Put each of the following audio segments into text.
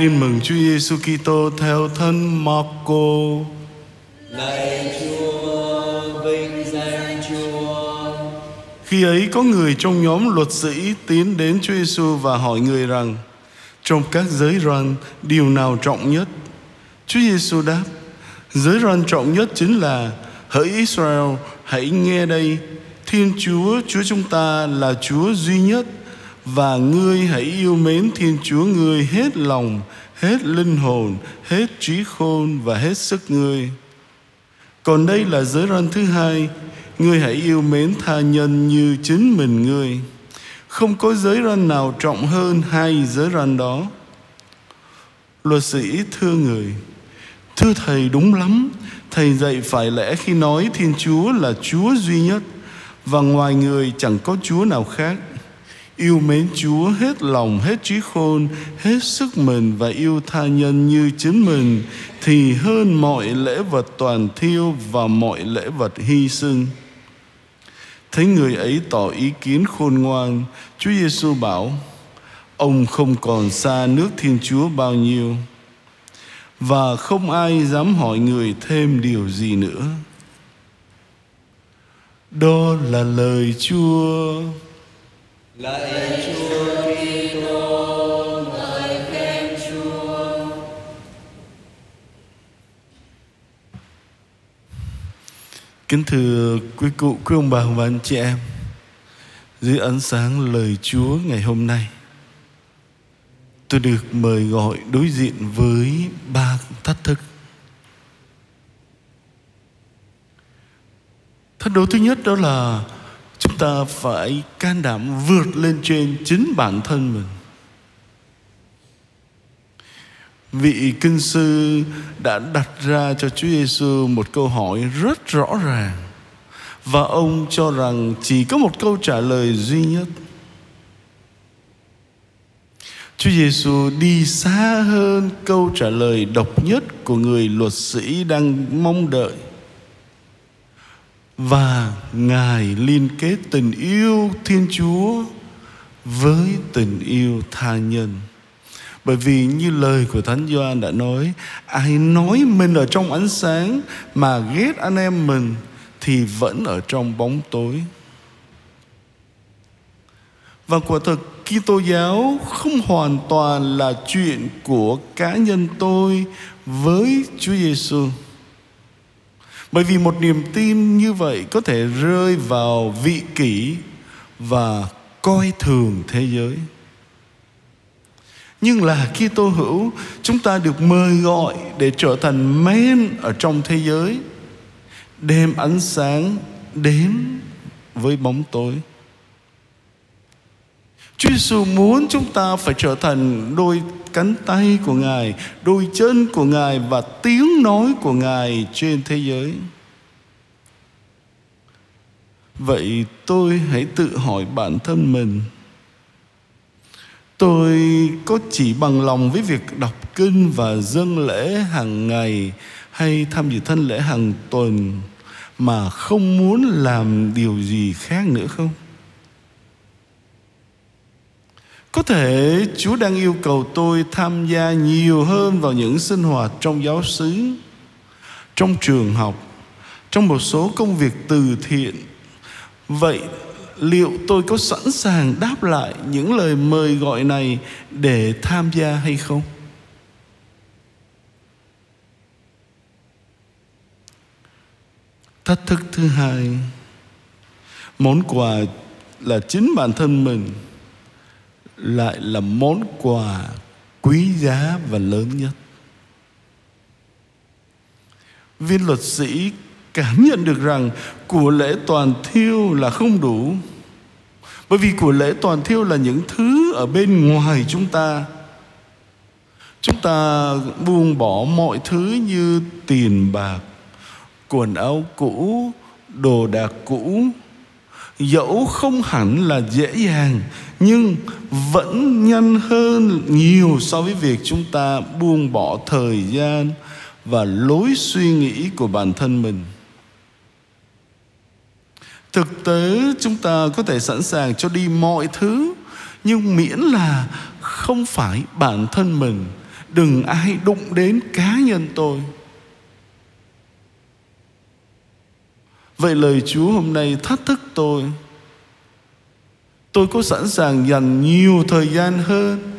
Tin mừng Chúa Giêsu Kitô theo thân Marco. Lạy Chúa, vinh danh Chúa. Khi ấy có người trong nhóm luật sĩ tiến đến Chúa Giêsu và hỏi người rằng: Trong các giới răn, điều nào trọng nhất? Chúa Giêsu đáp: Giới răn trọng nhất chính là: Hỡi Israel, hãy nghe đây, Thiên Chúa, Chúa chúng ta là Chúa duy nhất và ngươi hãy yêu mến Thiên Chúa ngươi hết lòng, hết linh hồn, hết trí khôn và hết sức ngươi. Còn đây là giới răn thứ hai, ngươi hãy yêu mến tha nhân như chính mình ngươi. Không có giới răn nào trọng hơn hai giới răn đó. Luật sĩ thưa người, thưa thầy đúng lắm, thầy dạy phải lẽ khi nói Thiên Chúa là Chúa duy nhất và ngoài người chẳng có Chúa nào khác yêu mến Chúa hết lòng, hết trí khôn, hết sức mình và yêu tha nhân như chính mình thì hơn mọi lễ vật toàn thiêu và mọi lễ vật hy sinh. Thấy người ấy tỏ ý kiến khôn ngoan, Chúa Giêsu bảo: Ông không còn xa nước Thiên Chúa bao nhiêu và không ai dám hỏi người thêm điều gì nữa. Đó là lời Chúa. Lạy Chúa Kitô, ngợi khen Chúa. Kính thưa quý cụ, quý ông bà và anh chị em Dưới ánh sáng lời Chúa ngày hôm nay Tôi được mời gọi đối diện với ba thách thức Thách đố thứ nhất đó là Chúng ta phải can đảm vượt lên trên chính bản thân mình Vị kinh sư đã đặt ra cho Chúa Giêsu một câu hỏi rất rõ ràng và ông cho rằng chỉ có một câu trả lời duy nhất. Chúa Giêsu đi xa hơn câu trả lời độc nhất của người luật sĩ đang mong đợi. Và Ngài liên kết tình yêu Thiên Chúa với tình yêu tha nhân. Bởi vì như lời của Thánh Gioan đã nói, Ai nói mình ở trong ánh sáng Mà ghét anh em mình Thì vẫn ở trong bóng tối Và quả thực, Kitô giáo không hoàn toàn là chuyện của cá nhân tôi với Chúa Giêsu. Bởi vì một niềm tin như vậy có thể rơi vào vị kỷ và coi thường thế giới. Nhưng là khi tô hữu, Chúng ta được mời gọi Để trở thành men ở trong thế giới, Đem ánh sáng đến với bóng tối Chúa Giêsu muốn chúng ta phải trở thành đôi cánh tay của Ngài, đôi chân của Ngài và tiếng nói của Ngài trên thế giới. Vậy tôi hãy tự hỏi bản thân mình Tôi có chỉ bằng lòng với việc đọc kinh và dâng lễ hàng ngày hay tham dự thân lễ hàng tuần mà không muốn làm điều gì khác nữa không? Có thể Chúa đang yêu cầu tôi tham gia nhiều hơn vào những sinh hoạt trong giáo xứ, trong trường học, trong một số công việc từ thiện. Vậy liệu tôi có sẵn sàng đáp lại những lời mời gọi này để tham gia hay không? Thách thức thứ hai. Món quà là chính bản thân mình lại là món quà quý giá và lớn nhất. Viên luật sĩ cảm nhận được rằng của lễ toàn thiêu là không đủ. Bởi vì của lễ toàn thiêu là những thứ ở bên ngoài chúng ta. Chúng ta buông bỏ mọi thứ như tiền bạc, quần áo cũ, đồ đạc cũ dẫu không hẳn là dễ dàng, nhưng vẫn nhanh hơn nhiều so với việc chúng ta buông bỏ thời gian và lối suy nghĩ của bản thân mình. Thực tế, chúng ta có thể sẵn sàng cho đi mọi thứ, nhưng miễn là không phải bản thân mình, đừng ai đụng đến cá nhân tôi. Vậy lời chúa hôm nay thách thức tôi. Tôi có sẵn sàng dành nhiều thời gian hơn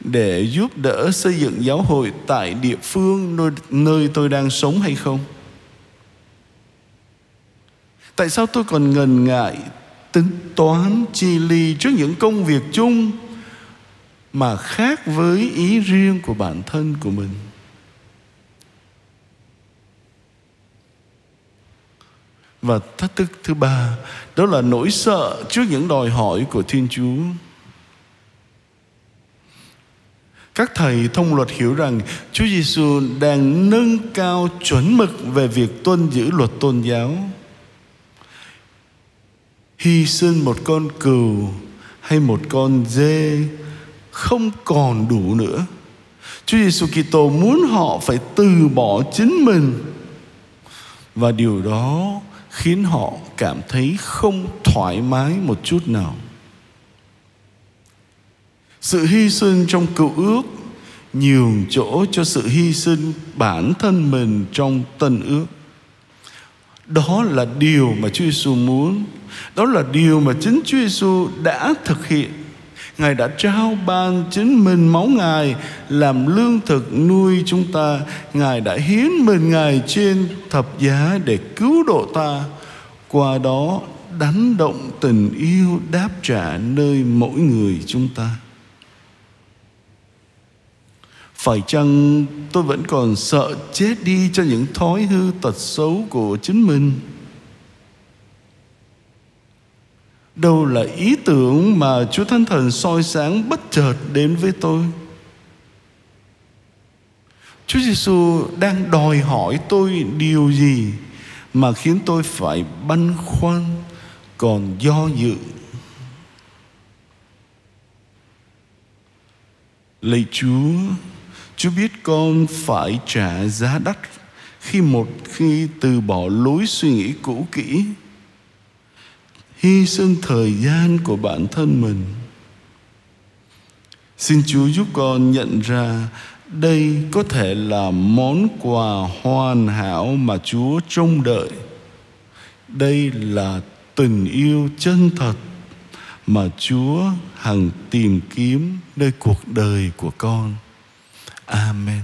để giúp đỡ xây dựng giáo hội tại địa phương nơi, nơi tôi đang sống hay không? Tại sao tôi còn ngần ngại tính toán chi ly trước những công việc chung mà khác với ý riêng của bản thân của mình? Và thách thức thứ ba, đó là nỗi sợ trước những đòi hỏi của thiên chúa các thầy thông luật hiểu rằng Chúa Giêsu đang nâng cao chuẩn mực về việc tuân giữ luật tôn giáo. Hy sinh một con cừu hay một con dê không còn đủ nữa. Chúa Giêsu Kitô muốn họ phải từ bỏ chính mình và điều đó khiến họ cảm thấy không thoải mái một chút nào. Sự hy sinh trong cựu ước nhường chỗ cho sự hy sinh bản thân mình trong tân ước. Đó là điều mà Chúa Giêsu muốn. Đó là điều mà chính Chúa Giêsu đã thực hiện. Ngài đã trao ban chính mình máu Ngài, làm lương thực nuôi chúng ta. Ngài đã hiến mình Ngài trên thập giá để cứu độ ta. Qua đó, đánh động tình yêu đáp trả nơi mỗi người chúng ta. Phải chăng tôi vẫn còn sợ chết đi cho những thói hư tật xấu của chính mình? Đâu là ý tưởng mà Chúa Thánh Thần soi sáng bất chợt đến với tôi? Chúa Giêsu đang đòi hỏi tôi điều gì mà khiến tôi phải băn khoăn, còn do dự lạy chúa chúa biết con phải trả giá đắt khi một khi từ bỏ lối suy nghĩ cũ kỹ hy sinh thời gian của bản thân mình. Xin chúa giúp con nhận ra đây có thể là món quà hoàn hảo mà chúa trông đợi. Đây là tình yêu chân thật mà chúa hằng tìm kiếm nơi cuộc đời của con. Amen.